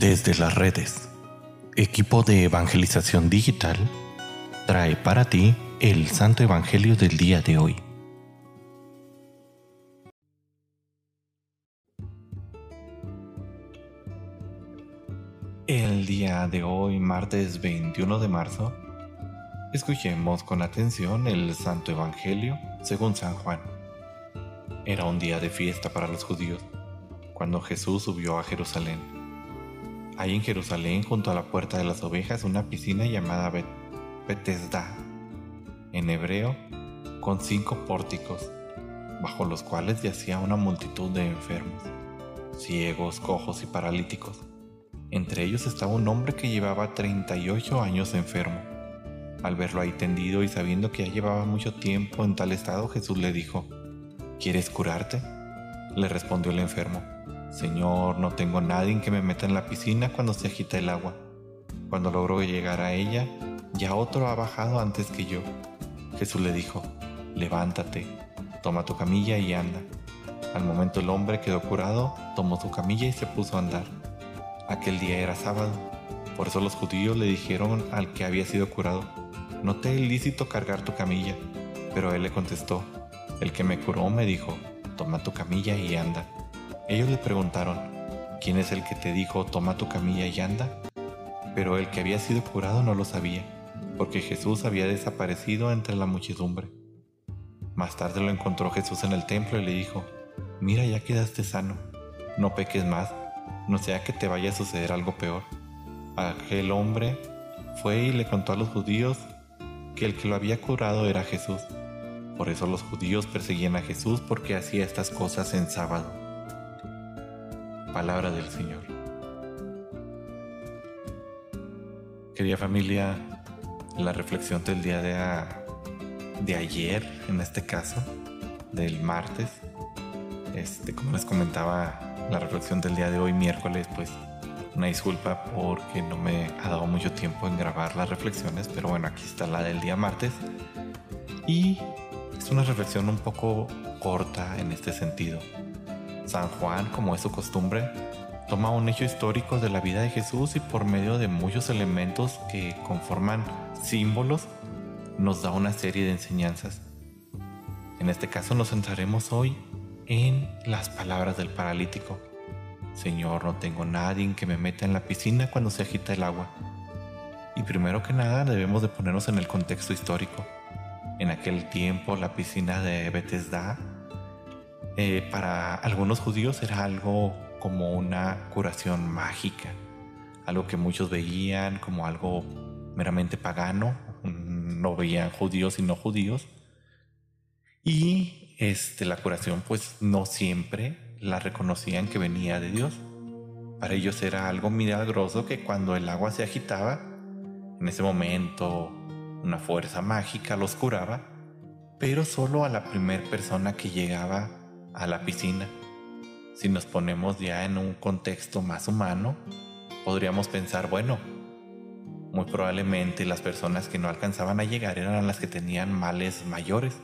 Desde las redes, equipo de evangelización digital trae para ti el Santo Evangelio del día de hoy. El día de hoy, martes 21 de marzo, escuchemos con atención el Santo Evangelio según San Juan. Era un día de fiesta para los judíos, cuando Jesús subió a Jerusalén hay en Jerusalén, junto a la puerta de las ovejas, una piscina llamada Betesda, en hebreo, con cinco pórticos, bajo los cuales yacía una multitud de enfermos, ciegos, cojos y paralíticos. Entre ellos estaba un hombre que llevaba 38 años enfermo. Al verlo ahí tendido y sabiendo que ya llevaba mucho tiempo en tal estado, Jesús le dijo, ¿Quieres curarte? Le respondió el enfermo, Señor, no tengo nadie que me meta en la piscina cuando se agita el agua. Cuando logró llegar a ella, ya otro ha bajado antes que yo. Jesús le dijo, levántate, toma tu camilla y anda. Al momento el hombre quedó curado, tomó su camilla y se puso a andar. Aquel día era sábado, por eso los judíos le dijeron al que había sido curado, no te es lícito cargar tu camilla. Pero él le contestó, el que me curó me dijo, toma tu camilla y anda. Ellos le preguntaron, ¿quién es el que te dijo, toma tu camilla y anda? Pero el que había sido curado no lo sabía, porque Jesús había desaparecido entre la muchedumbre. Más tarde lo encontró Jesús en el templo y le dijo, mira ya quedaste sano, no peques más, no sea que te vaya a suceder algo peor. Aquel hombre fue y le contó a los judíos que el que lo había curado era Jesús. Por eso los judíos perseguían a Jesús porque hacía estas cosas en sábado. Palabra del Señor. Querida familia, la reflexión del día de, de ayer, en este caso, del martes, este, como les comentaba, la reflexión del día de hoy, miércoles, pues una disculpa porque no me ha dado mucho tiempo en grabar las reflexiones, pero bueno, aquí está la del día martes. Y es una reflexión un poco corta en este sentido. San Juan, como es su costumbre, toma un hecho histórico de la vida de Jesús y por medio de muchos elementos que conforman símbolos, nos da una serie de enseñanzas. En este caso nos centraremos hoy en las palabras del paralítico. Señor, no tengo nadie que me meta en la piscina cuando se agita el agua. Y primero que nada debemos de ponernos en el contexto histórico. En aquel tiempo la piscina de Bethesda eh, para algunos judíos era algo como una curación mágica, algo que muchos veían como algo meramente pagano, no veían judíos y no judíos. Y este, la curación pues no siempre la reconocían que venía de Dios. Para ellos era algo milagroso que cuando el agua se agitaba, en ese momento una fuerza mágica los curaba, pero solo a la primera persona que llegaba a la piscina. Si nos ponemos ya en un contexto más humano, podríamos pensar, bueno, muy probablemente las personas que no alcanzaban a llegar eran las que tenían males mayores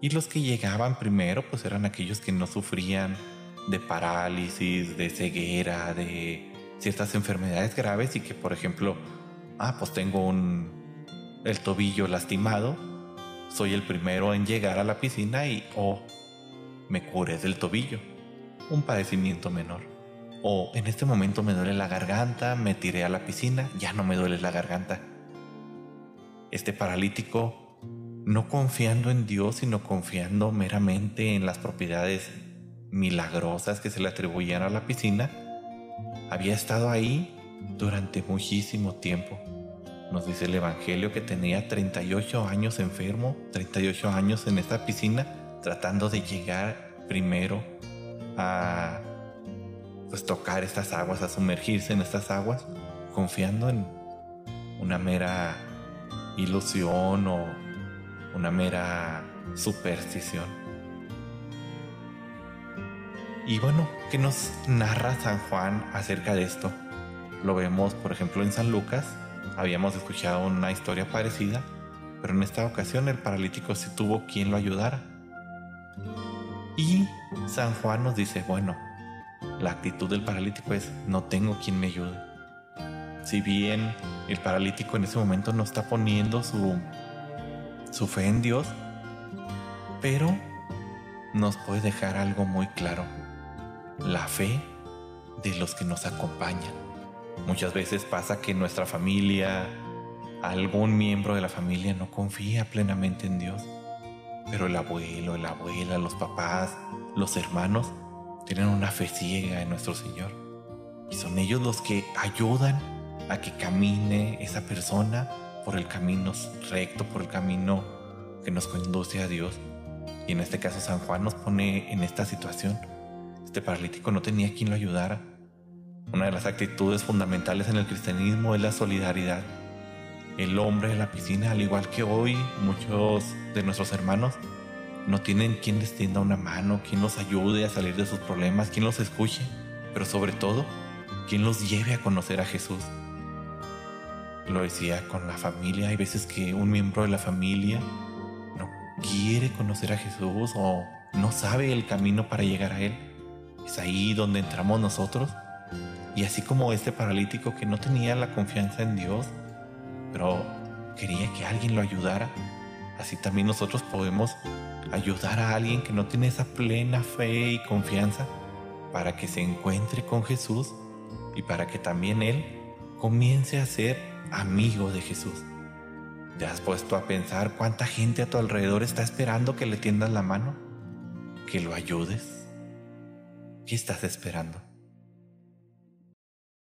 y los que llegaban primero pues eran aquellos que no sufrían de parálisis, de ceguera, de ciertas enfermedades graves y que por ejemplo, ah, pues tengo un el tobillo lastimado, soy el primero en llegar a la piscina y oh, me curé del tobillo, un padecimiento menor. O en este momento me duele la garganta, me tiré a la piscina, ya no me duele la garganta. Este paralítico, no confiando en Dios, sino confiando meramente en las propiedades milagrosas que se le atribuían a la piscina, había estado ahí durante muchísimo tiempo. Nos dice el Evangelio que tenía 38 años enfermo, 38 años en esta piscina, tratando de llegar primero a pues tocar estas aguas, a sumergirse en estas aguas, confiando en una mera ilusión o una mera superstición. Y bueno, ¿qué nos narra San Juan acerca de esto? Lo vemos, por ejemplo, en San Lucas. Habíamos escuchado una historia parecida, pero en esta ocasión el paralítico sí tuvo quien lo ayudara. Y San Juan nos dice, bueno, la actitud del paralítico es, no tengo quien me ayude. Si bien el paralítico en ese momento no está poniendo su, su fe en Dios, pero nos puede dejar algo muy claro. La fe de los que nos acompañan. Muchas veces pasa que nuestra familia, algún miembro de la familia no confía plenamente en Dios, pero el abuelo, la abuela, los papás, los hermanos tienen una fe ciega en nuestro Señor. Y son ellos los que ayudan a que camine esa persona por el camino recto, por el camino que nos conduce a Dios. Y en este caso San Juan nos pone en esta situación. Este paralítico no tenía quien lo ayudara una de las actitudes fundamentales en el cristianismo es la solidaridad. El hombre de la piscina, al igual que hoy muchos de nuestros hermanos, no tienen quien les tienda una mano, quien los ayude a salir de sus problemas, quien los escuche, pero sobre todo, quien los lleve a conocer a Jesús. Lo decía con la familia, hay veces que un miembro de la familia no quiere conocer a Jesús o no sabe el camino para llegar a Él. Es ahí donde entramos nosotros y así como este paralítico que no tenía la confianza en Dios, pero quería que alguien lo ayudara, así también nosotros podemos ayudar a alguien que no tiene esa plena fe y confianza para que se encuentre con Jesús y para que también Él comience a ser amigo de Jesús. ¿Te has puesto a pensar cuánta gente a tu alrededor está esperando que le tiendas la mano? ¿Que lo ayudes? ¿Qué estás esperando?